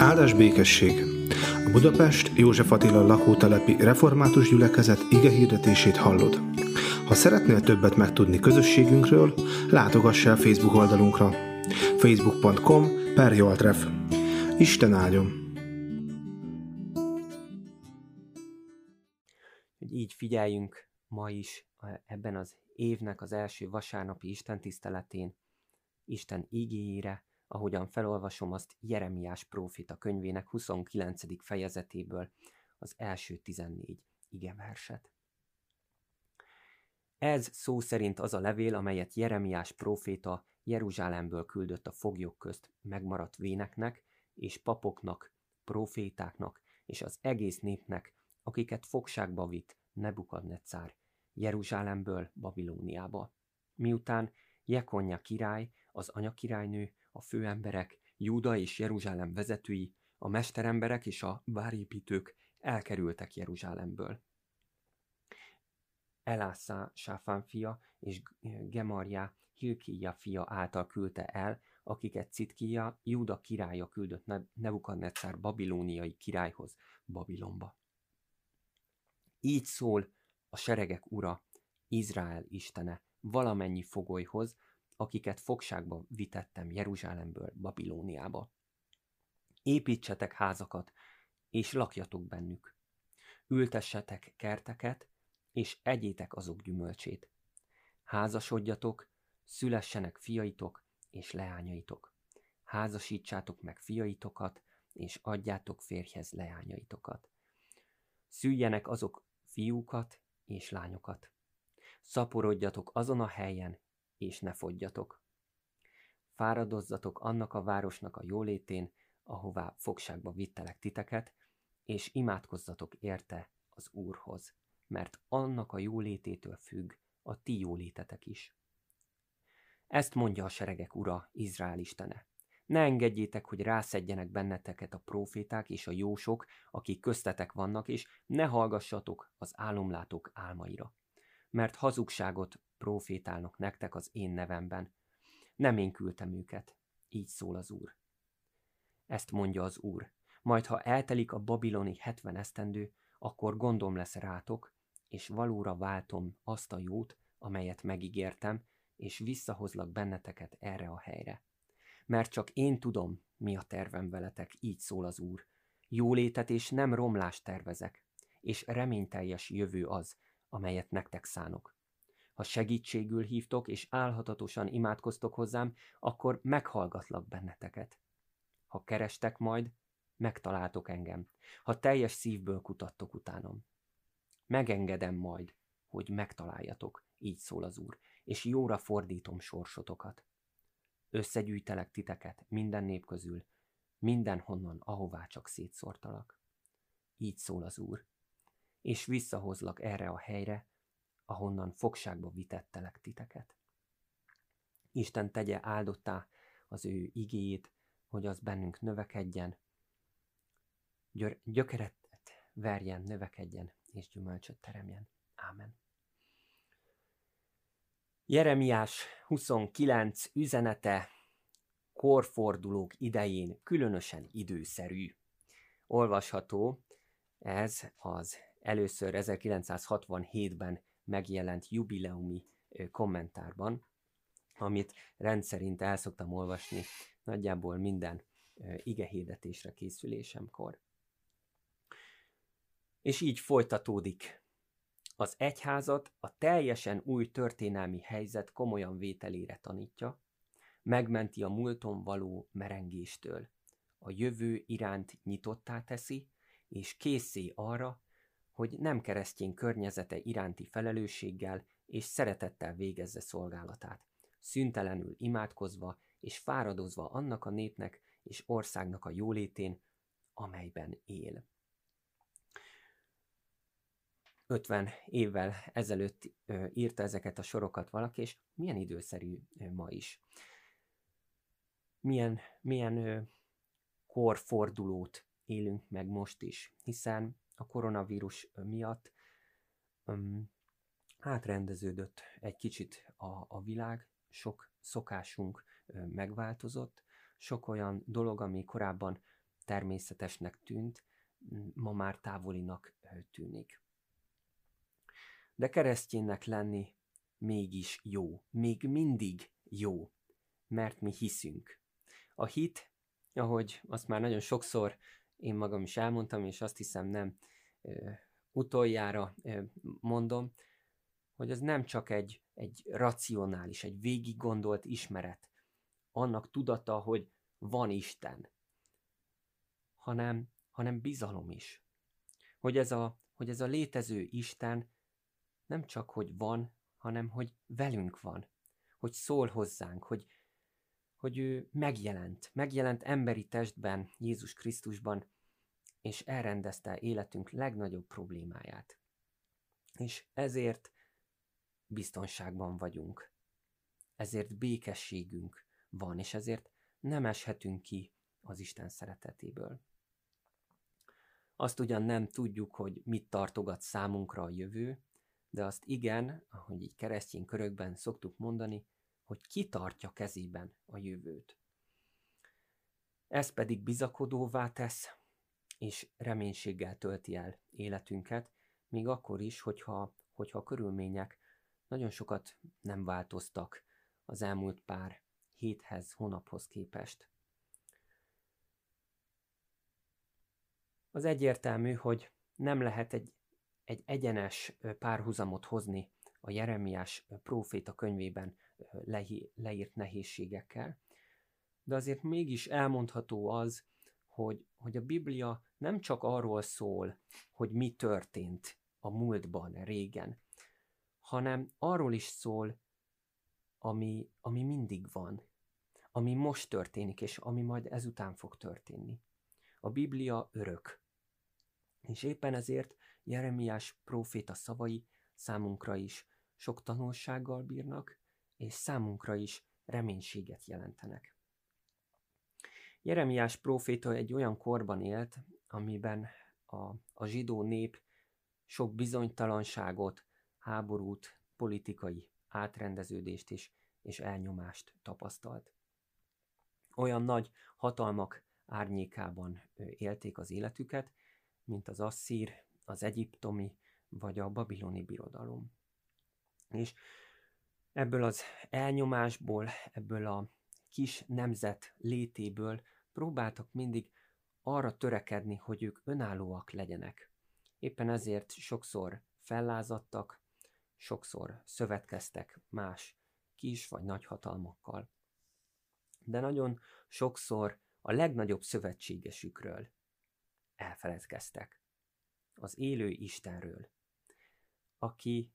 Áldás békesség! A Budapest József Attila lakótelepi református gyülekezet ige hirdetését hallod. Ha szeretnél többet megtudni közösségünkről, látogass el Facebook oldalunkra facebook.com per Joltref. Isten áldjon! hogy így figyeljünk ma is ebben az évnek az első vasárnapi Isten tiszteletén Isten ígéjére, ahogyan felolvasom azt Jeremiás prófita könyvének 29. fejezetéből az első 14 igeverset. Ez szó szerint az a levél, amelyet Jeremiás próféta Jeruzsálemből küldött a foglyok közt megmaradt véneknek és papoknak, profétáknak és az egész népnek, akiket fogságba vitt Nebukadnetszár Jeruzsálemből Babilóniába. Miután Jekonja király, az anyakirálynő, a főemberek, Júda és Jeruzsálem vezetői, a mesteremberek és a várépítők elkerültek Jeruzsálemből. Elászá Sáfán fia és Gemarja Hilkija fia által küldte el, akiket Citkia, Júda királya küldött Nebukadnetszár babilóniai királyhoz, Babilonba. Így szól a seregek ura, Izrael istene, valamennyi fogolyhoz, akiket fogságba vitettem Jeruzsálemből Babilóniába. Építsetek házakat, és lakjatok bennük. Ültessetek kerteket, és egyétek azok gyümölcsét. Házasodjatok, szülessenek fiaitok és leányaitok. Házasítsátok meg fiaitokat, és adjátok férjhez leányaitokat. Szüljenek azok fiúkat és lányokat. Szaporodjatok azon a helyen, és ne fogyjatok. Fáradozzatok annak a városnak a jólétén, ahová fogságba vittelek titeket, és imádkozzatok érte az Úrhoz, mert annak a jólététől függ a ti jólétetek is. Ezt mondja a seregek ura, Izrael istene. Ne engedjétek, hogy rászedjenek benneteket a proféták és a jósok, akik köztetek vannak, és ne hallgassatok az álomlátók álmaira. Mert hazugságot profétálnak nektek az én nevemben. Nem én küldtem őket, így szól az Úr. Ezt mondja az Úr. Majd, ha eltelik a babiloni hetven esztendő, akkor gondom lesz rátok, és valóra váltom azt a jót, amelyet megígértem, és visszahozlak benneteket erre a helyre mert csak én tudom, mi a tervem veletek, így szól az Úr. Jólétet és nem romlást tervezek, és reményteljes jövő az, amelyet nektek szánok. Ha segítségül hívtok, és álhatatosan imádkoztok hozzám, akkor meghallgatlak benneteket. Ha kerestek majd, megtaláltok engem, ha teljes szívből kutattok utánom. Megengedem majd, hogy megtaláljatok, így szól az Úr, és jóra fordítom sorsotokat. Összegyűjtelek titeket minden nép közül, mindenhonnan, ahová csak szétszórtalak. Így szól az Úr. És visszahozlak erre a helyre, ahonnan fogságba vitettelek titeket. Isten tegye áldottá az ő igéjét, hogy az bennünk növekedjen, gyökeret verjen, növekedjen és gyümölcsöt teremjen. Ámen. Jeremiás 29 üzenete korfordulók idején különösen időszerű. Olvasható ez az először 1967-ben megjelent jubileumi kommentárban, amit rendszerint el szoktam olvasni nagyjából minden igehirdetésre készülésemkor. És így folytatódik az egyházat a teljesen új történelmi helyzet komolyan vételére tanítja, megmenti a múlton való merengéstől, a jövő iránt nyitottá teszi, és készé arra, hogy nem keresztény környezete iránti felelősséggel és szeretettel végezze szolgálatát, szüntelenül imádkozva és fáradozva annak a népnek és országnak a jólétén, amelyben él. 50 évvel ezelőtt írta ezeket a sorokat valaki, és milyen időszerű ma is. Milyen, milyen korfordulót élünk meg most is, hiszen a koronavírus miatt um, átrendeződött egy kicsit a, a világ, sok szokásunk megváltozott, sok olyan dolog, ami korábban természetesnek tűnt, ma már távolinak tűnik. De keresztjénnek lenni mégis jó, még mindig jó, mert mi hiszünk. A hit, ahogy azt már nagyon sokszor én magam is elmondtam, és azt hiszem nem ö, utoljára ö, mondom, hogy az nem csak egy, egy racionális, egy végig gondolt ismeret, annak tudata, hogy van Isten, hanem, hanem bizalom is. Hogy ez, a, hogy ez a létező Isten nem csak, hogy van, hanem hogy velünk van, hogy szól hozzánk, hogy, hogy ő megjelent, megjelent emberi testben, Jézus Krisztusban, és elrendezte életünk legnagyobb problémáját. És ezért biztonságban vagyunk. Ezért békességünk van, és ezért nem eshetünk ki az Isten szeretetéből. Azt ugyan nem tudjuk, hogy mit tartogat számunkra a jövő, de azt igen, ahogy így keresztény körökben szoktuk mondani, hogy ki tartja kezében a jövőt. Ez pedig bizakodóvá tesz, és reménységgel tölti el életünket, még akkor is, hogyha, hogyha a körülmények nagyon sokat nem változtak az elmúlt pár héthez, hónaphoz képest. Az egyértelmű, hogy nem lehet egy, egy egyenes párhuzamot hozni a Jeremiás próféta könyvében leírt nehézségekkel, de azért mégis elmondható az, hogy, hogy a Biblia nem csak arról szól, hogy mi történt a múltban, régen, hanem arról is szól, ami, ami mindig van, ami most történik, és ami majd ezután fog történni. A Biblia örök. És éppen ezért Jeremiás próféta szavai számunkra is sok tanulsággal bírnak, és számunkra is reménységet jelentenek. Jeremiás próféta egy olyan korban élt, amiben a, a zsidó nép sok bizonytalanságot, háborút, politikai átrendeződést is, és elnyomást tapasztalt. Olyan nagy hatalmak árnyékában élték az életüket, mint az asszír, az egyiptomi vagy a babiloni birodalom. És ebből az elnyomásból, ebből a kis nemzet létéből próbáltak mindig arra törekedni, hogy ők önállóak legyenek. Éppen ezért sokszor fellázadtak, sokszor szövetkeztek más kis vagy nagy hatalmakkal. De nagyon sokszor a legnagyobb szövetségesükről elfeledkeztek. Az élő Istenről, aki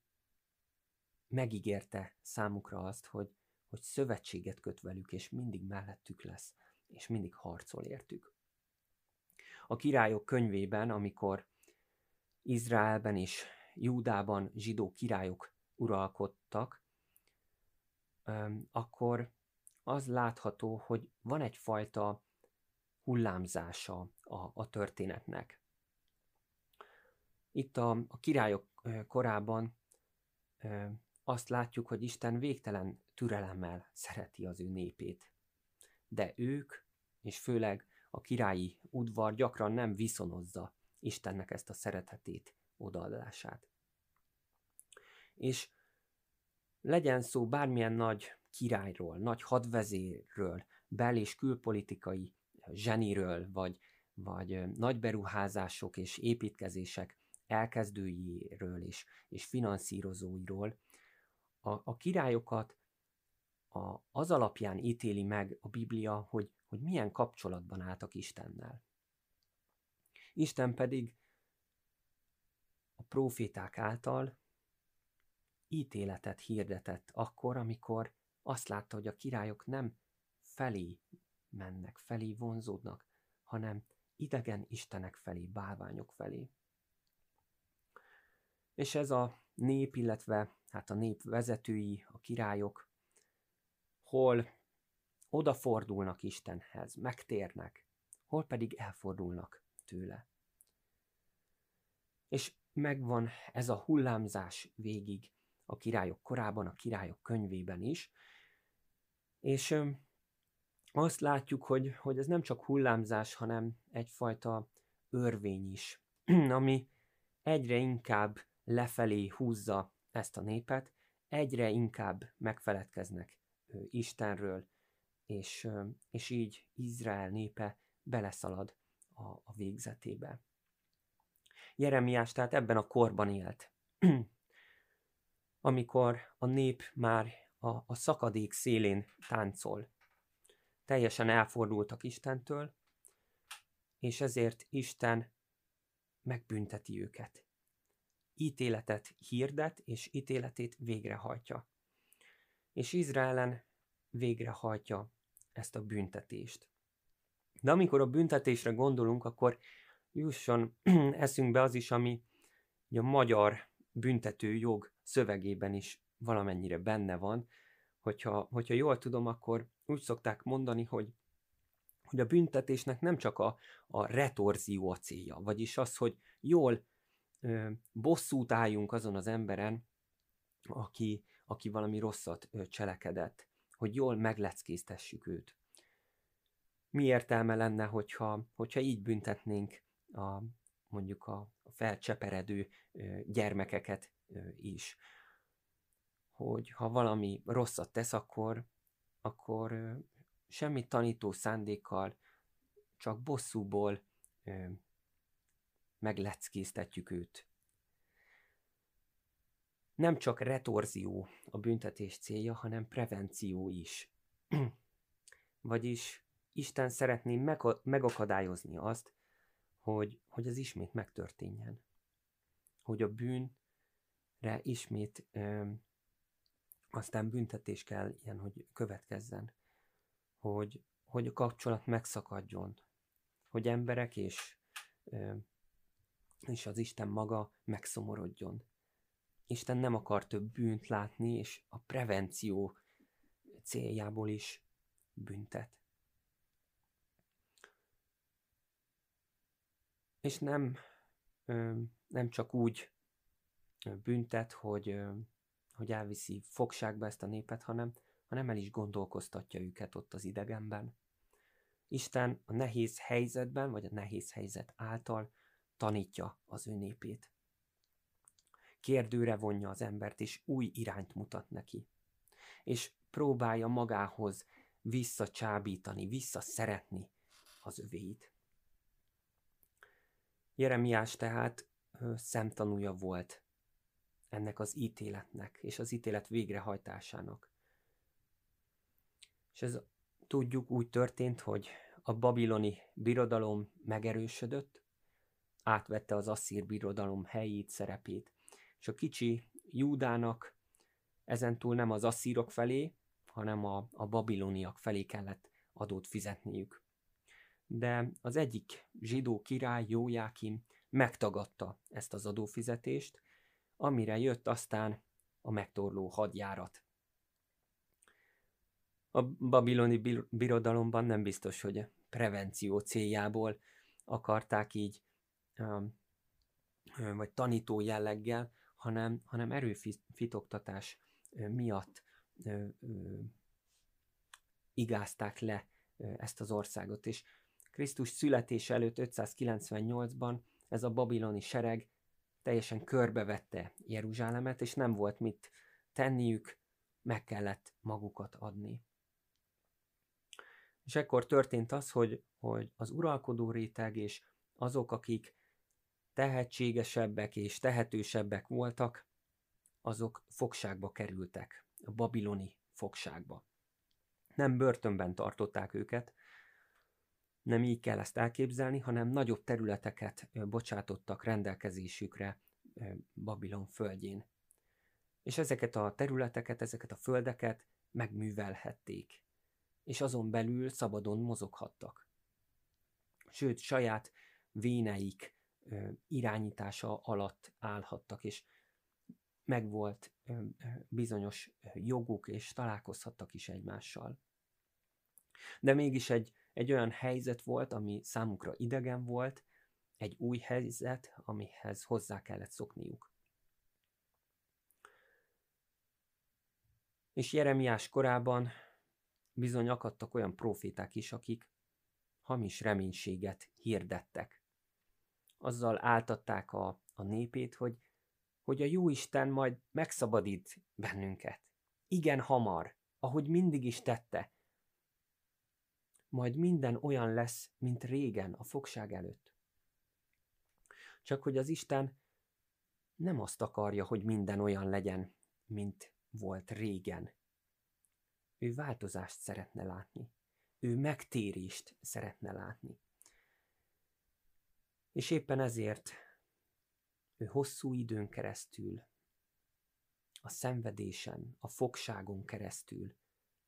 megígérte számukra azt, hogy, hogy szövetséget köt velük, és mindig mellettük lesz, és mindig harcol értük. A királyok könyvében, amikor Izraelben és Júdában zsidó királyok uralkodtak, akkor az látható, hogy van egyfajta hullámzása a, a történetnek. Itt a, a királyok korában azt látjuk, hogy Isten végtelen türelemmel szereti az ő népét. De ők, és főleg a királyi udvar gyakran nem viszonozza Istennek ezt a szeretetét, odaadását. És legyen szó bármilyen nagy királyról, nagy hadvezérről, bel- és külpolitikai zseniről, vagy, vagy nagy beruházások és építkezések elkezdőiről és, és finanszírozóiról, a, a királyokat a, az alapján ítéli meg a Biblia, hogy, hogy milyen kapcsolatban álltak Istennel. Isten pedig a proféták által ítéletet hirdetett akkor, amikor azt látta, hogy a királyok nem felé mennek, felé vonzódnak, hanem idegen istenek felé, bálványok felé. És ez a nép, illetve hát a nép vezetői, a királyok, hol odafordulnak Istenhez, megtérnek, hol pedig elfordulnak tőle. És megvan ez a hullámzás végig a királyok korában, a királyok könyvében is, és azt látjuk, hogy, hogy ez nem csak hullámzás, hanem egyfajta örvény is, ami egyre inkább lefelé húzza ezt a népet, egyre inkább megfeledkeznek Istenről, és, és így Izrael népe beleszalad a, a végzetébe. Jeremiás tehát ebben a korban élt, amikor a nép már a, a szakadék szélén táncol. Teljesen elfordultak Istentől, és ezért Isten megbünteti őket. Ítéletet hirdet, és ítéletét végrehajtja. És Izraelen végrehajtja ezt a büntetést. De amikor a büntetésre gondolunk, akkor jusson eszünkbe az is, ami a magyar büntető jog szövegében is valamennyire benne van, hogyha, hogyha jól tudom, akkor úgy szokták mondani, hogy, hogy a büntetésnek nem csak a, a retorzió a célja, vagyis az, hogy jól bosszút álljunk azon az emberen, aki, aki valami rosszat cselekedett, hogy jól megleckéztessük őt. Mi értelme lenne, hogyha, hogyha így büntetnénk a, mondjuk a felcseperedő gyermekeket is. Hogy ha valami rosszat tesz, akkor, akkor semmi tanító szándékkal, csak bosszúból megleckéztetjük őt. Nem csak retorzió a büntetés célja, hanem prevenció is. Vagyis Isten szeretné megakadályozni azt, hogy, hogy ez ismét megtörténjen. Hogy a bűnre ismét ö, aztán büntetés kell ilyen, hogy következzen. Hogy, hogy a kapcsolat megszakadjon. Hogy emberek és, ö, és az Isten maga megszomorodjon. Isten nem akar több bűnt látni, és a prevenció céljából is büntet. És nem, nem csak úgy büntet, hogy, hogy elviszi fogságba ezt a népet, hanem, hanem el is gondolkoztatja őket ott az idegenben. Isten a nehéz helyzetben, vagy a nehéz helyzet által tanítja az ő népét. Kérdőre vonja az embert, és új irányt mutat neki. És próbálja magához visszacsábítani, visszaszeretni az övéit. Jeremiás tehát szemtanúja volt ennek az ítéletnek, és az ítélet végrehajtásának. És ez tudjuk úgy történt, hogy a babiloni birodalom megerősödött, átvette az asszír birodalom helyét, szerepét, és a kicsi Júdának ezentúl nem az asszírok felé, hanem a, a babiloniak felé kellett adót fizetniük de az egyik zsidó király, Jójákim megtagadta ezt az adófizetést, amire jött aztán a megtorló hadjárat. A babiloni birodalomban nem biztos, hogy prevenció céljából akarták így, vagy tanító jelleggel, hanem, hanem erőfitoktatás miatt igázták le ezt az országot. És Krisztus születése előtt 598-ban ez a babiloni sereg teljesen körbevette Jeruzsálemet, és nem volt mit tenniük, meg kellett magukat adni. És ekkor történt az, hogy, hogy az uralkodó réteg és azok, akik tehetségesebbek és tehetősebbek voltak, azok fogságba kerültek, a babiloni fogságba. Nem börtönben tartották őket, nem így kell ezt elképzelni, hanem nagyobb területeket bocsátottak rendelkezésükre Babilon földjén. És ezeket a területeket, ezeket a földeket megművelhették, és azon belül szabadon mozoghattak. Sőt, saját véneik irányítása alatt állhattak, és megvolt bizonyos joguk, és találkozhattak is egymással. De mégis egy egy olyan helyzet volt, ami számukra idegen volt, egy új helyzet, amihez hozzá kellett szokniuk. És Jeremiás korában bizony akadtak olyan proféták is, akik hamis reménységet hirdettek. Azzal áltatták a, a népét, hogy, hogy a Jóisten majd megszabadít bennünket. Igen hamar, ahogy mindig is tette. Majd minden olyan lesz, mint régen a fogság előtt. Csak hogy az Isten nem azt akarja, hogy minden olyan legyen, mint volt régen. Ő változást szeretne látni. Ő megtérést szeretne látni. És éppen ezért ő hosszú időn keresztül, a szenvedésen, a fogságon keresztül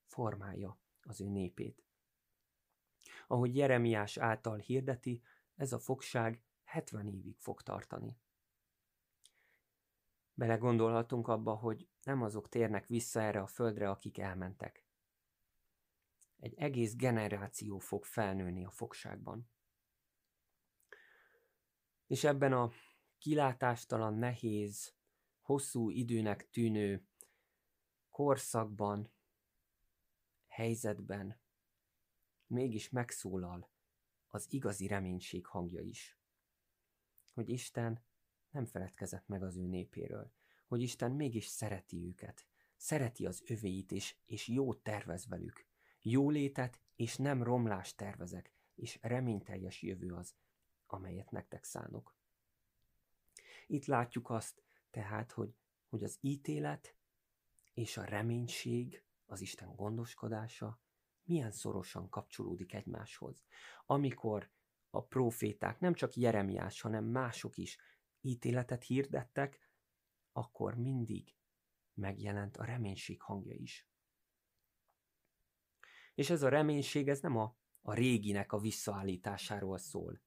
formálja az ő népét. Ahogy Jeremiás által hirdeti, ez a fogság 70 évig fog tartani. Belegondolhatunk abba, hogy nem azok térnek vissza erre a földre, akik elmentek. Egy egész generáció fog felnőni a fogságban. És ebben a kilátástalan, nehéz, hosszú időnek tűnő korszakban, helyzetben mégis megszólal az igazi reménység hangja is. Hogy Isten nem feledkezett meg az ő népéről, hogy Isten mégis szereti őket, szereti az övéit is, és jót tervez velük. Jó létet és nem romlást tervezek, és reményteljes jövő az, amelyet nektek szánok. Itt látjuk azt tehát, hogy, hogy az ítélet és a reménység, az Isten gondoskodása milyen szorosan kapcsolódik egymáshoz. Amikor a proféták, nem csak Jeremiás, hanem mások is ítéletet hirdettek, akkor mindig megjelent a reménység hangja is. És ez a reménység, ez nem a, a réginek a visszaállításáról szól,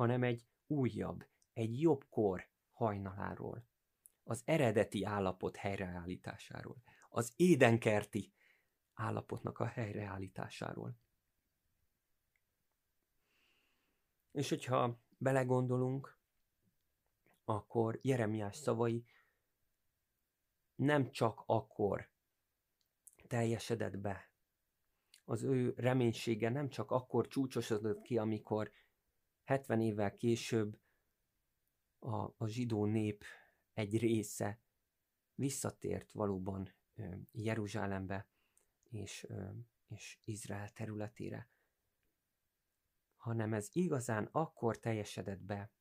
hanem egy újabb, egy jobb kor hajnaláról, az eredeti állapot helyreállításáról, az édenkerti állapotnak a helyreállításáról. És hogyha belegondolunk, akkor Jeremiás szavai nem csak akkor teljesedett be. Az ő reménysége nem csak akkor csúcsosodott ki, amikor 70 évvel később a, a zsidó nép egy része visszatért valóban Jeruzsálembe és, és Izrael területére, hanem ez igazán akkor teljesedett be,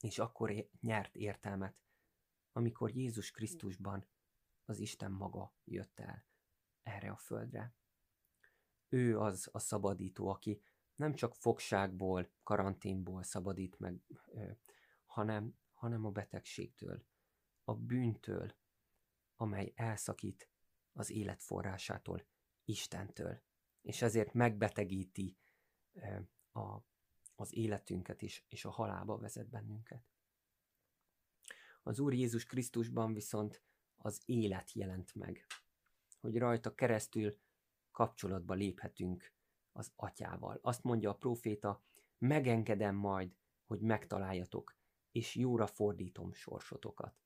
és akkor nyert értelmet, amikor Jézus Krisztusban az Isten maga jött el erre a földre. Ő az a szabadító, aki nem csak fogságból, karanténból szabadít meg, hanem, hanem a betegségtől, a bűntől, amely elszakít az élet forrásától, Istentől, és ezért megbetegíti a, az életünket is, és a halálba vezet bennünket. Az Úr Jézus Krisztusban viszont az élet jelent meg, hogy rajta keresztül kapcsolatba léphetünk az atyával. Azt mondja a próféta, megengedem majd, hogy megtaláljatok, és jóra fordítom sorsotokat.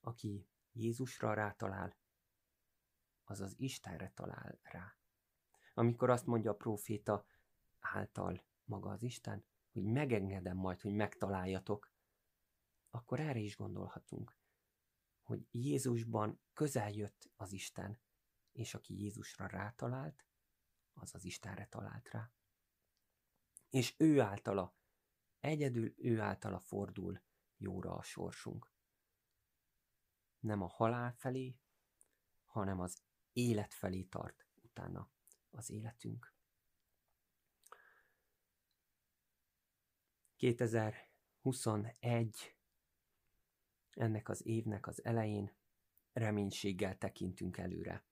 Aki Jézusra rátalál, az az Istenre talál rá. Amikor azt mondja a próféta által maga az Isten, hogy megengedem majd, hogy megtaláljatok, akkor erre is gondolhatunk, hogy Jézusban közel jött az Isten, és aki Jézusra rátalált, az az Istenre talált rá. És ő általa, egyedül ő általa fordul jóra a sorsunk. Nem a halál felé, hanem az élet felé tart utána az életünk. 2021 ennek az évnek az elején reménységgel tekintünk előre.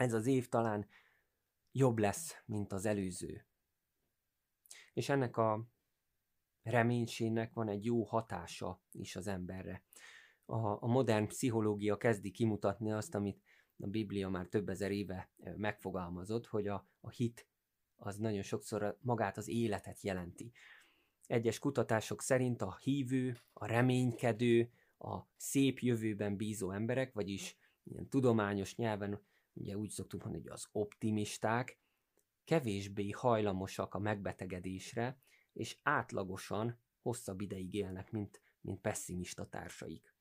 Ez az év talán jobb lesz, mint az előző. És ennek a reménységnek van egy jó hatása is az emberre. A, a modern pszichológia kezdi kimutatni azt, amit a Biblia már több ezer éve megfogalmazott, hogy a, a hit az nagyon sokszor magát az életet jelenti. Egyes kutatások szerint a hívő, a reménykedő, a szép jövőben bízó emberek, vagyis ilyen tudományos nyelven, ugye úgy szoktuk mondani, hogy az optimisták kevésbé hajlamosak a megbetegedésre, és átlagosan hosszabb ideig élnek, mint, mint pessimista társaik.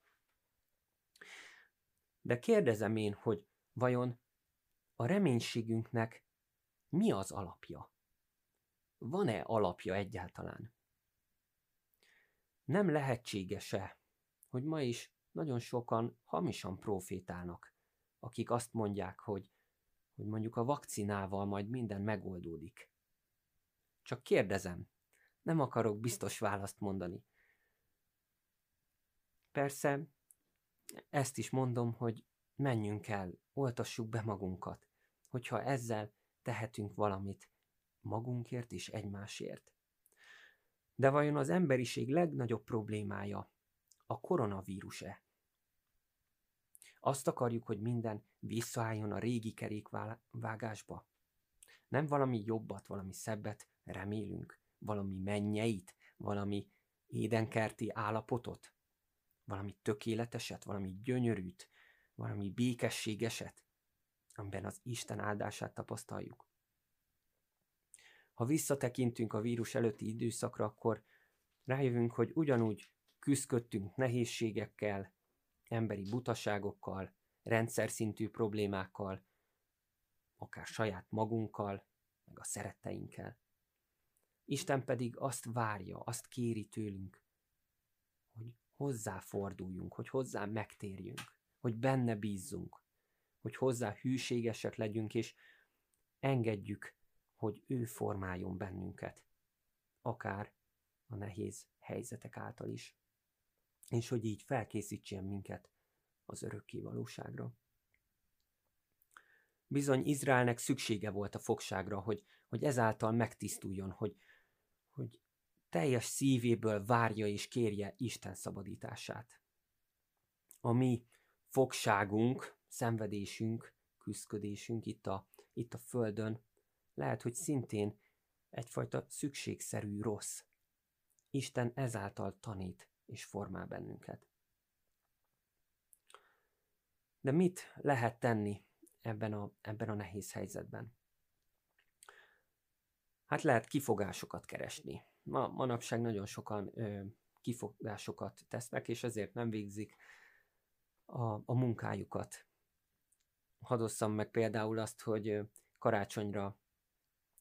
De kérdezem én, hogy vajon a reménységünknek mi az alapja? Van-e alapja egyáltalán? Nem lehetséges-e, hogy ma is nagyon sokan hamisan profétálnak, akik azt mondják, hogy, hogy mondjuk a vakcinával majd minden megoldódik. Csak kérdezem, nem akarok biztos választ mondani. Persze, ezt is mondom, hogy menjünk el, oltassuk be magunkat, hogyha ezzel tehetünk valamit magunkért és egymásért. De vajon az emberiség legnagyobb problémája a koronavírus-e? Azt akarjuk, hogy minden visszaálljon a régi kerékvágásba? Nem valami jobbat, valami szebbet remélünk? Valami mennyeit? Valami édenkerti állapotot? Valami tökéleteset? Valami gyönyörűt? Valami békességeset? Amiben az Isten áldását tapasztaljuk? Ha visszatekintünk a vírus előtti időszakra, akkor rájövünk, hogy ugyanúgy küzdködtünk nehézségekkel, emberi butaságokkal, rendszer szintű problémákkal, akár saját magunkkal, meg a szeretteinkkel. Isten pedig azt várja, azt kéri tőlünk, hogy hozzáforduljunk, hogy hozzá megtérjünk, hogy benne bízzunk, hogy hozzá hűségesek legyünk, és engedjük, hogy ő formáljon bennünket, akár a nehéz helyzetek által is és hogy így felkészítsen minket az örökké valóságra. Bizony Izraelnek szüksége volt a fogságra, hogy, hogy ezáltal megtisztuljon, hogy, hogy teljes szívéből várja és kérje Isten szabadítását. A mi fogságunk, szenvedésünk, küzdködésünk itt a, itt a Földön lehet, hogy szintén egyfajta szükségszerű rossz. Isten ezáltal tanít, és formál bennünket. De mit lehet tenni ebben a, ebben a nehéz helyzetben? Hát lehet kifogásokat keresni. Ma, manapság nagyon sokan ö, kifogásokat tesznek, és ezért nem végzik a, a munkájukat. Hadosszam meg például azt, hogy karácsonyra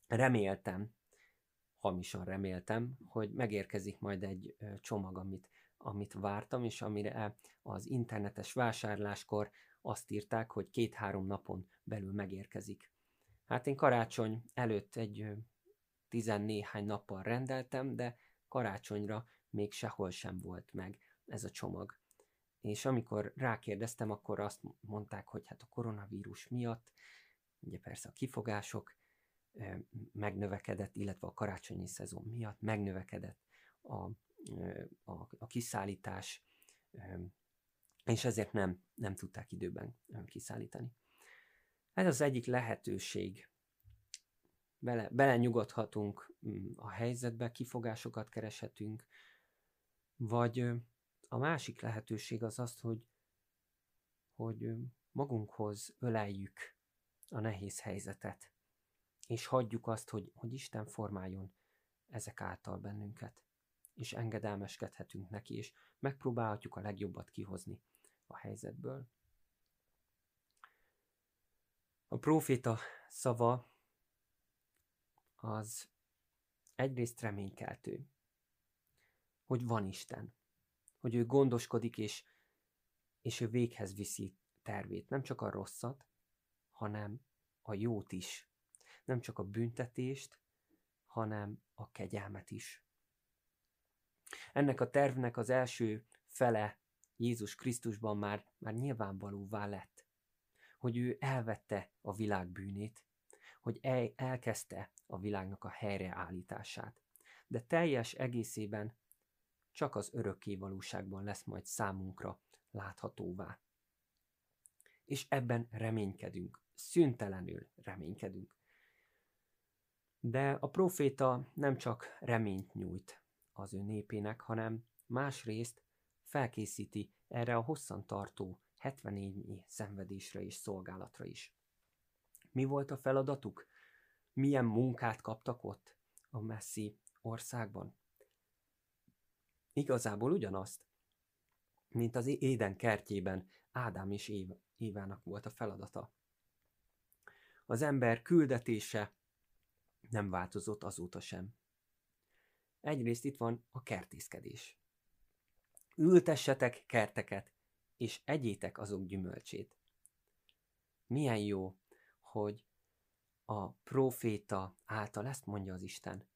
reméltem, hamisan reméltem, hogy megérkezik majd egy csomag, amit amit vártam, és amire az internetes vásárláskor azt írták, hogy két-három napon belül megérkezik. Hát én karácsony előtt egy tizennéhány nappal rendeltem, de karácsonyra még sehol sem volt meg ez a csomag. És amikor rákérdeztem, akkor azt mondták, hogy hát a koronavírus miatt, ugye persze a kifogások megnövekedett, illetve a karácsonyi szezon miatt megnövekedett a a, a kiszállítás, és ezért nem, nem tudták időben kiszállítani. Ez az egyik lehetőség. Bele, belenyugodhatunk a helyzetbe, kifogásokat kereshetünk, vagy a másik lehetőség az az, hogy, hogy magunkhoz öleljük a nehéz helyzetet, és hagyjuk azt, hogy, hogy Isten formáljon ezek által bennünket és engedelmeskedhetünk neki, és megpróbálhatjuk a legjobbat kihozni a helyzetből. A próféta szava az egyrészt reménykeltő, hogy van Isten, hogy ő gondoskodik, és, és ő véghez viszi tervét. Nem csak a rosszat, hanem a jót is. Nem csak a büntetést, hanem a kegyelmet is. Ennek a tervnek az első fele Jézus Krisztusban már, már nyilvánvalóvá lett, hogy ő elvette a világ bűnét, hogy el, elkezdte a világnak a helyreállítását. De teljes egészében csak az örökké valóságban lesz majd számunkra láthatóvá. És ebben reménykedünk, szüntelenül reménykedünk. De a proféta nem csak reményt nyújt, az ő népének, hanem másrészt felkészíti erre a hosszantartó 74 szenvedésre és szolgálatra is. Mi volt a feladatuk? Milyen munkát kaptak ott a messzi országban? Igazából ugyanazt, mint az Éden kertjében Ádám és Évának volt a feladata. Az ember küldetése nem változott azóta sem. Egyrészt itt van a kertészkedés. Ültessetek kerteket, és egyétek azok gyümölcsét. Milyen jó, hogy a proféta által ezt mondja az Isten,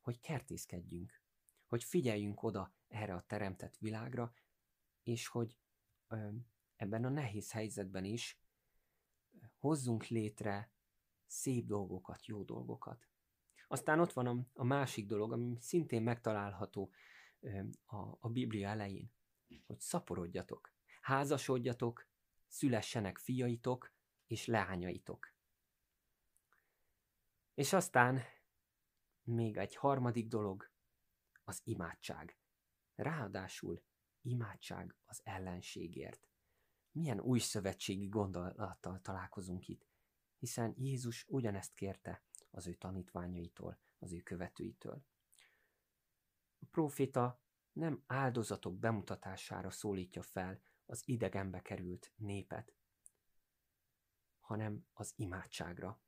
hogy kertészkedjünk, hogy figyeljünk oda erre a teremtett világra, és hogy ebben a nehéz helyzetben is hozzunk létre szép dolgokat, jó dolgokat. Aztán ott van a, a másik dolog, ami szintén megtalálható a, a Biblia elején, hogy szaporodjatok, házasodjatok, szülessenek fiaitok és leányaitok. És aztán még egy harmadik dolog, az imádság. Ráadásul imádság az ellenségért. Milyen új szövetségi gondolattal találkozunk itt, hiszen Jézus ugyanezt kérte az ő tanítványaitól, az ő követőitől. A próféta nem áldozatok bemutatására szólítja fel az idegenbe került népet, hanem az imádságra.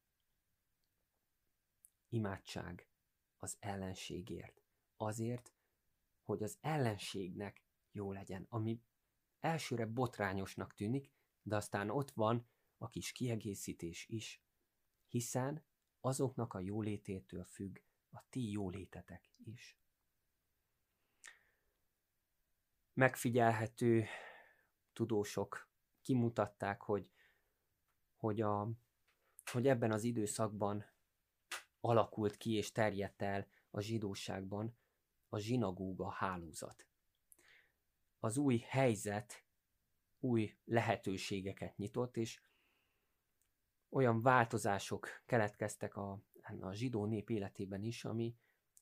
Imádság az ellenségért. Azért, hogy az ellenségnek jó legyen, ami elsőre botrányosnak tűnik, de aztán ott van a kis kiegészítés is, hiszen azoknak a jólététől függ a ti jólétetek is. Megfigyelhető tudósok kimutatták, hogy, hogy, a, hogy ebben az időszakban alakult ki és terjedt el a zsidóságban a zsinagóga hálózat. Az új helyzet új lehetőségeket nyitott, és olyan változások keletkeztek a, a zsidó nép életében is, ami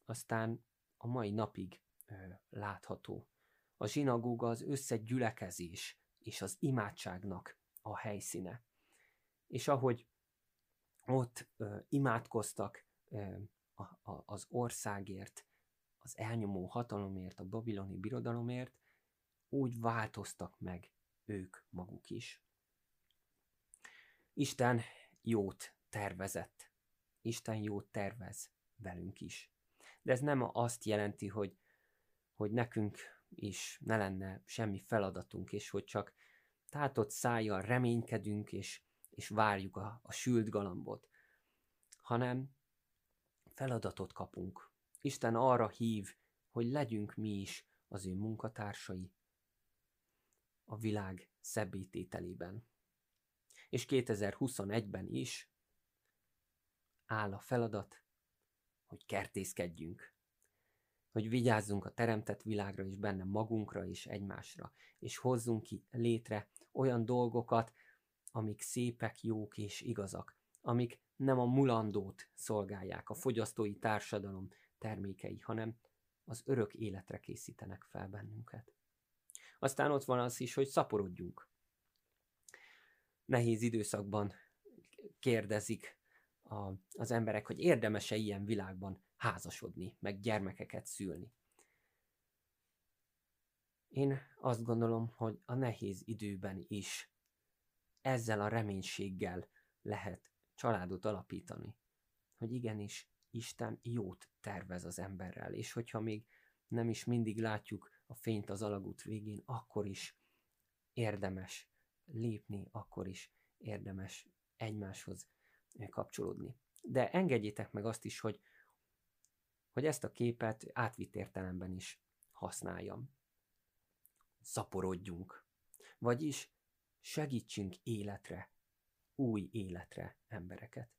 aztán a mai napig ö, látható. A zsinagóga az összegyülekezés és az imádságnak a helyszíne. És ahogy ott ö, imádkoztak ö, a, a, az országért, az elnyomó hatalomért, a babiloni birodalomért, úgy változtak meg ők maguk is. Isten jót tervezett. Isten jót tervez velünk is. De ez nem azt jelenti, hogy, hogy nekünk is ne lenne semmi feladatunk, és hogy csak tátott szájjal reménykedünk, és, és várjuk a, a sült galambot, hanem feladatot kapunk. Isten arra hív, hogy legyünk mi is az ő munkatársai a világ szebbítételében. És 2021-ben is áll a feladat, hogy kertészkedjünk, hogy vigyázzunk a teremtett világra és benne magunkra és egymásra, és hozzunk ki létre olyan dolgokat, amik szépek, jók és igazak, amik nem a mulandót szolgálják, a fogyasztói társadalom termékei, hanem az örök életre készítenek fel bennünket. Aztán ott van az is, hogy szaporodjunk. Nehéz időszakban kérdezik a, az emberek, hogy érdemes-e ilyen világban házasodni, meg gyermekeket szülni. Én azt gondolom, hogy a nehéz időben is ezzel a reménységgel lehet családot alapítani, hogy igenis Isten jót tervez az emberrel, és hogyha még nem is mindig látjuk a fényt az alagút végén, akkor is érdemes lépni, akkor is érdemes egymáshoz kapcsolódni. De engedjétek meg azt is, hogy, hogy ezt a képet átvitt értelemben is használjam. Szaporodjunk. Vagyis segítsünk életre, új életre embereket.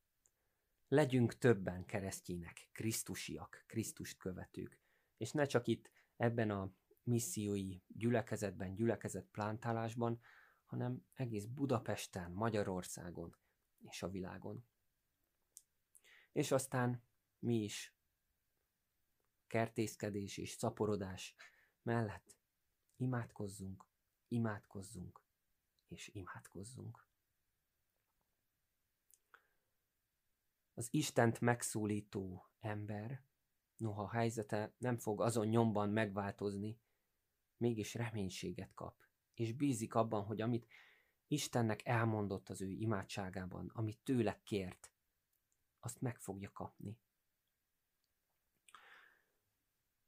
Legyünk többen keresztjének, krisztusiak, Krisztust követők, és ne csak itt ebben a missziói gyülekezetben, gyülekezet plántálásban, hanem egész Budapesten, Magyarországon és a világon. És aztán mi is kertészkedés és szaporodás mellett imádkozzunk, imádkozzunk, és imádkozzunk. Az Istent megszólító ember, noha helyzete nem fog azon nyomban megváltozni, mégis reménységet kap, és bízik abban, hogy amit Istennek elmondott az ő imádságában, amit tőle kért, azt meg fogja kapni.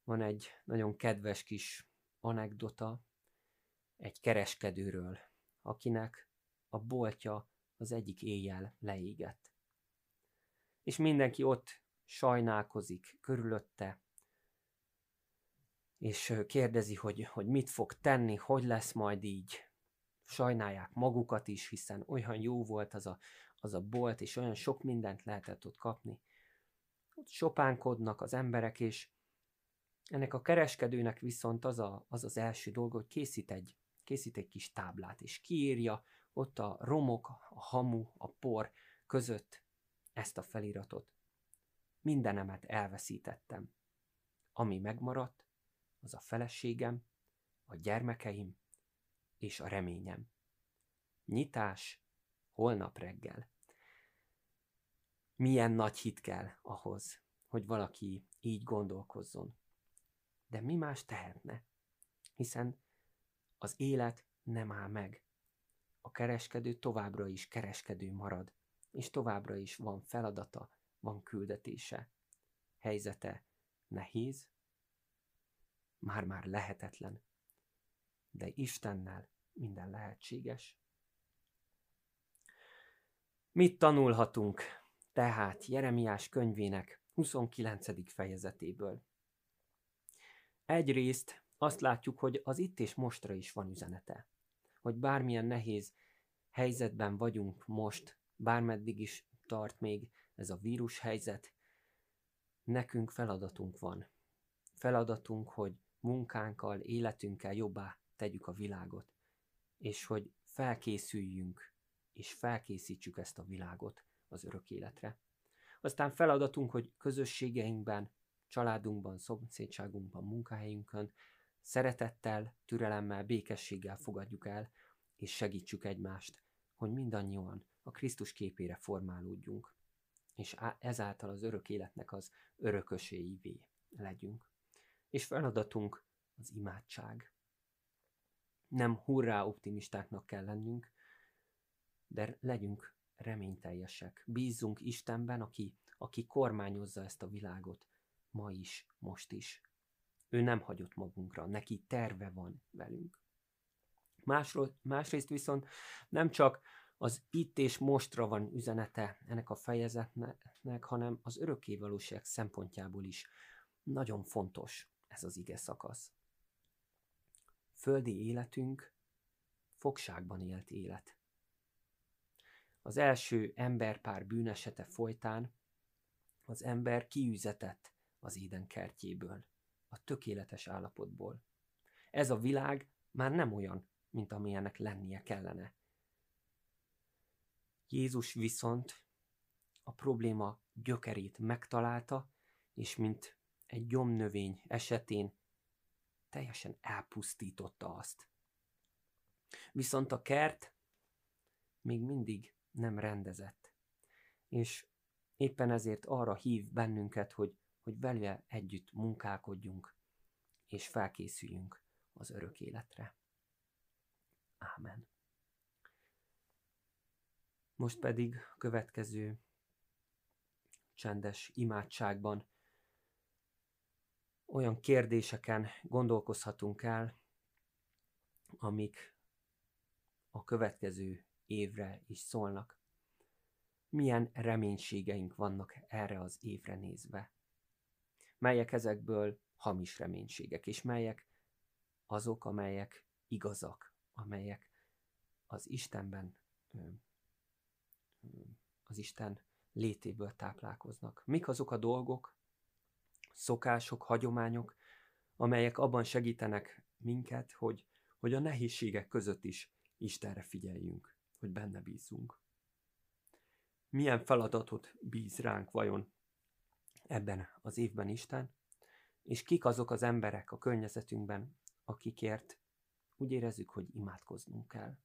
Van egy nagyon kedves kis anekdota egy kereskedőről, akinek a boltja az egyik éjjel leégett. És mindenki ott sajnálkozik körülötte, és kérdezi, hogy, hogy mit fog tenni, hogy lesz majd így. Sajnálják magukat is, hiszen olyan jó volt az a, az a bolt, és olyan sok mindent lehetett ott kapni. Ott sopánkodnak az emberek, és ennek a kereskedőnek viszont az a, az, az első dolga, hogy készít egy, készít egy kis táblát, és kiírja ott a romok, a hamu, a por között ezt a feliratot. Mindenemet elveszítettem. Ami megmaradt, az a feleségem, a gyermekeim és a reményem. Nyitás holnap reggel. Milyen nagy hit kell ahhoz, hogy valaki így gondolkozzon. De mi más tehetne? Hiszen az élet nem áll meg. A kereskedő továbbra is kereskedő marad, és továbbra is van feladata, van küldetése. Helyzete nehéz, már-már lehetetlen, de Istennel minden lehetséges. Mit tanulhatunk tehát Jeremiás könyvének 29. fejezetéből? Egyrészt azt látjuk, hogy az itt és mostra is van üzenete. Hogy bármilyen nehéz helyzetben vagyunk most, bármeddig is tart még ez a vírus helyzet, nekünk feladatunk van. Feladatunk, hogy munkánkkal, életünkkel jobbá tegyük a világot, és hogy felkészüljünk, és felkészítsük ezt a világot az örök életre. Aztán feladatunk, hogy közösségeinkben, családunkban, szomszédságunkban, munkahelyünkön szeretettel, türelemmel, békességgel fogadjuk el, és segítsük egymást, hogy mindannyian a Krisztus képére formálódjunk, és ezáltal az örök életnek az örököséivé legyünk. És feladatunk az imádság. Nem hurrá optimistáknak kell lennünk, de legyünk reményteljesek. Bízzunk Istenben, aki, aki kormányozza ezt a világot, ma is, most is. Ő nem hagyott magunkra, neki terve van velünk. Másról, másrészt viszont nem csak az itt és mostra van üzenete ennek a fejezetnek, hanem az örökkévalóság szempontjából is nagyon fontos ez az ige szakasz. Földi életünk fogságban élt élet. Az első emberpár bűnesete folytán az ember kiüzetett az éden kertjéből, a tökéletes állapotból. Ez a világ már nem olyan, mint amilyennek lennie kellene. Jézus viszont a probléma gyökerét megtalálta, és mint egy gyomnövény esetén teljesen elpusztította azt. Viszont a kert még mindig nem rendezett. És éppen ezért arra hív bennünket, hogy, hogy vele együtt munkálkodjunk, és felkészüljünk az örök életre. Ámen. Most pedig következő csendes imádságban olyan kérdéseken gondolkozhatunk el, amik a következő évre is szólnak. Milyen reménységeink vannak erre az évre nézve? Melyek ezekből hamis reménységek, és melyek azok, amelyek igazak, amelyek az Istenben, az Isten létéből táplálkoznak. Mik azok a dolgok, szokások, hagyományok, amelyek abban segítenek minket, hogy, hogy a nehézségek között is Istenre figyeljünk, hogy benne bízunk. Milyen feladatot bíz ránk vajon ebben az évben Isten, és kik azok az emberek a környezetünkben, akikért úgy érezzük, hogy imádkoznunk kell.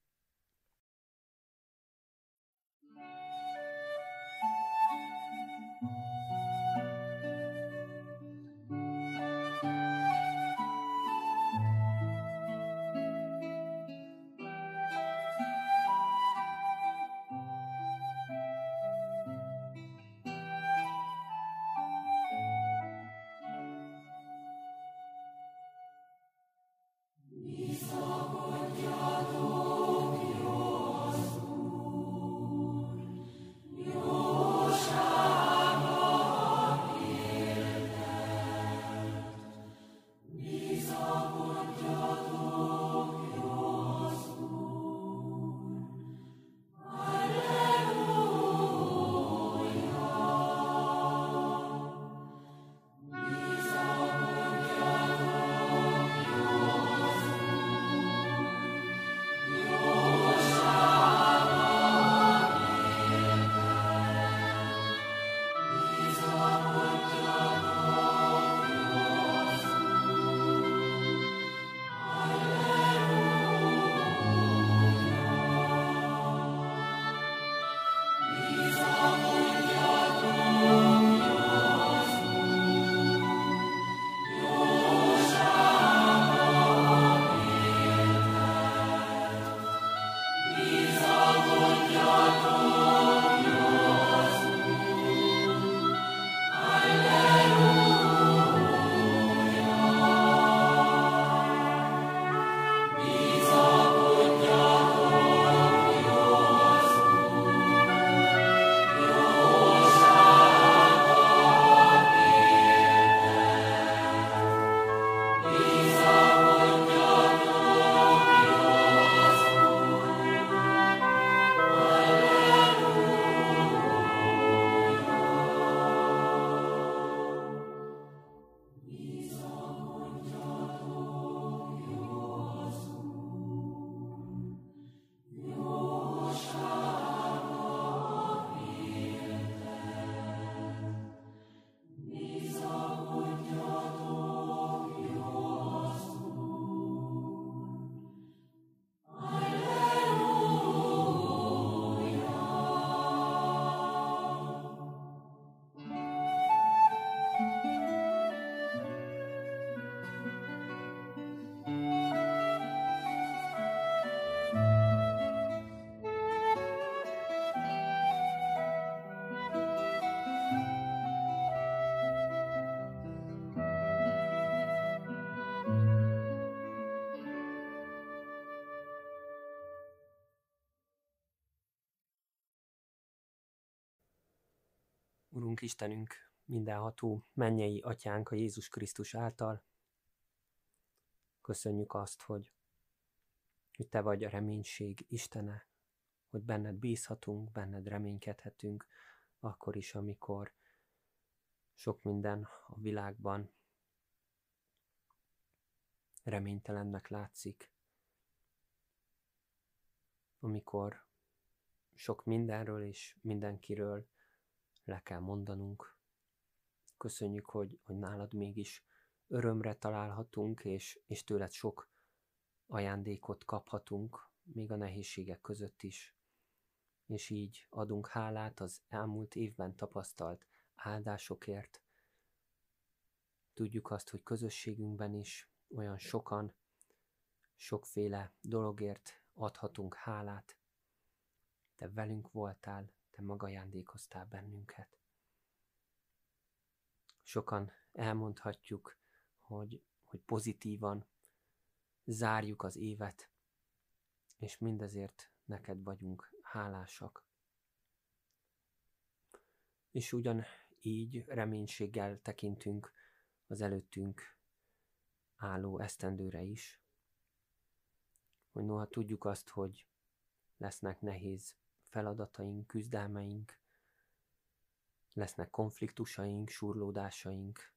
Urunk Istenünk, mindenható mennyei atyánk a Jézus Krisztus által, köszönjük azt, hogy, hogy Te vagy a reménység Istene, hogy benned bízhatunk, benned reménykedhetünk, akkor is, amikor sok minden a világban reménytelennek látszik, amikor sok mindenről és mindenkiről le kell mondanunk. Köszönjük, hogy, hogy nálad mégis örömre találhatunk, és, és tőled sok ajándékot kaphatunk, még a nehézségek között is. És így adunk hálát az elmúlt évben tapasztalt áldásokért. Tudjuk azt, hogy közösségünkben is olyan sokan, sokféle dologért adhatunk hálát. Te velünk voltál, te magajándékoztál bennünket. Sokan elmondhatjuk, hogy, hogy pozitívan zárjuk az évet, és mindezért neked vagyunk hálásak. És ugyan így reménységgel tekintünk az előttünk álló esztendőre is, hogy noha tudjuk azt, hogy lesznek nehéz feladataink, küzdelmeink, lesznek konfliktusaink, surlódásaink,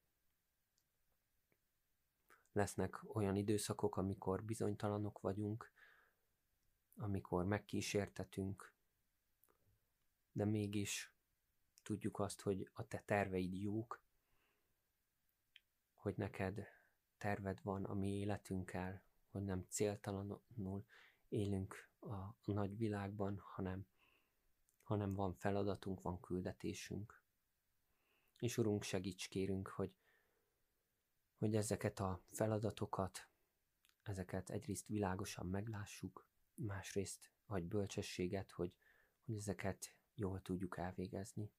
lesznek olyan időszakok, amikor bizonytalanok vagyunk, amikor megkísértetünk, de mégis tudjuk azt, hogy a te terveid jók, hogy neked terved van a mi életünkkel, hogy nem céltalanul élünk a nagy világban, hanem, hanem van feladatunk, van küldetésünk. És Urunk, segíts kérünk, hogy, hogy ezeket a feladatokat, ezeket egyrészt világosan meglássuk, másrészt adj bölcsességet, hogy, hogy ezeket jól tudjuk elvégezni.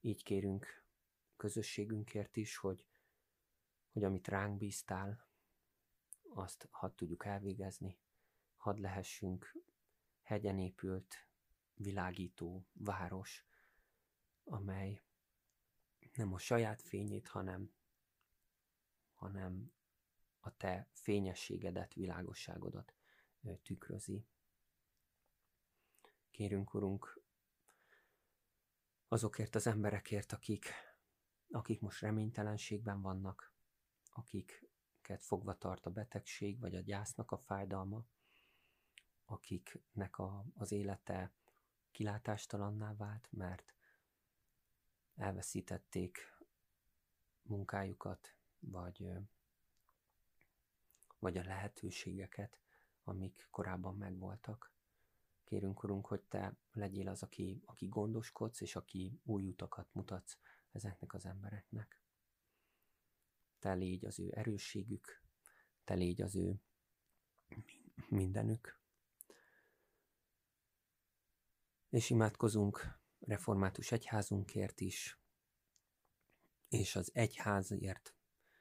Így kérünk közösségünkért is, hogy, hogy amit ránk bíztál, azt hadd tudjuk elvégezni, hadd lehessünk hegyen épült, világító város, amely nem a saját fényét, hanem, hanem a te fényességedet, világosságodat tükrözi. Kérünk, Urunk, azokért az emberekért, akik, akik most reménytelenségben vannak, akiket fogva tart a betegség, vagy a gyásznak a fájdalma, akiknek a, az élete kilátástalanná vált, mert elveszítették munkájukat, vagy, vagy a lehetőségeket, amik korábban megvoltak. Kérünk, Urunk, hogy Te legyél az, aki, aki gondoskodsz, és aki új utakat mutatsz ezeknek az embereknek. Te légy az ő erősségük, Te légy az ő mindenük. És imádkozunk református egyházunkért is, és az egyházért,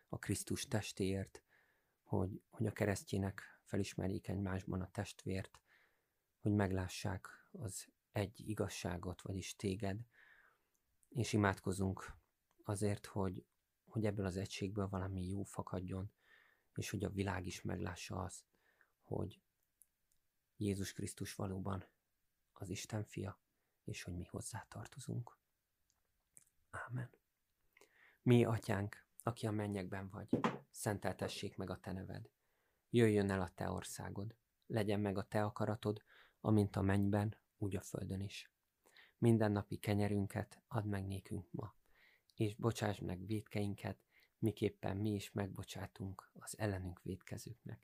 a Krisztus testéért, hogy, hogy a keresztjének felismerjék egymásban a testvért, hogy meglássák az egy igazságot, vagyis téged, és imádkozunk azért, hogy, hogy ebből az egységből valami jó fakadjon, és hogy a világ is meglássa azt, hogy Jézus Krisztus valóban az Isten fia, és hogy mi hozzá tartozunk. Ámen. Mi, atyánk, aki a mennyekben vagy, szenteltessék meg a te neved. Jöjjön el a te országod, legyen meg a te akaratod, amint a mennyben, úgy a földön is. Minden napi kenyerünket add meg nékünk ma, és bocsáss meg védkeinket, miképpen mi is megbocsátunk az ellenünk védkezőknek.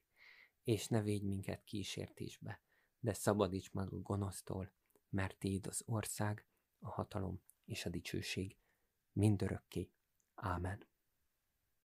És ne védj minket kísértésbe, de szabadíts meg a gonosztól, mert Téd az ország, a hatalom és a dicsőség mindörökké. Ámen.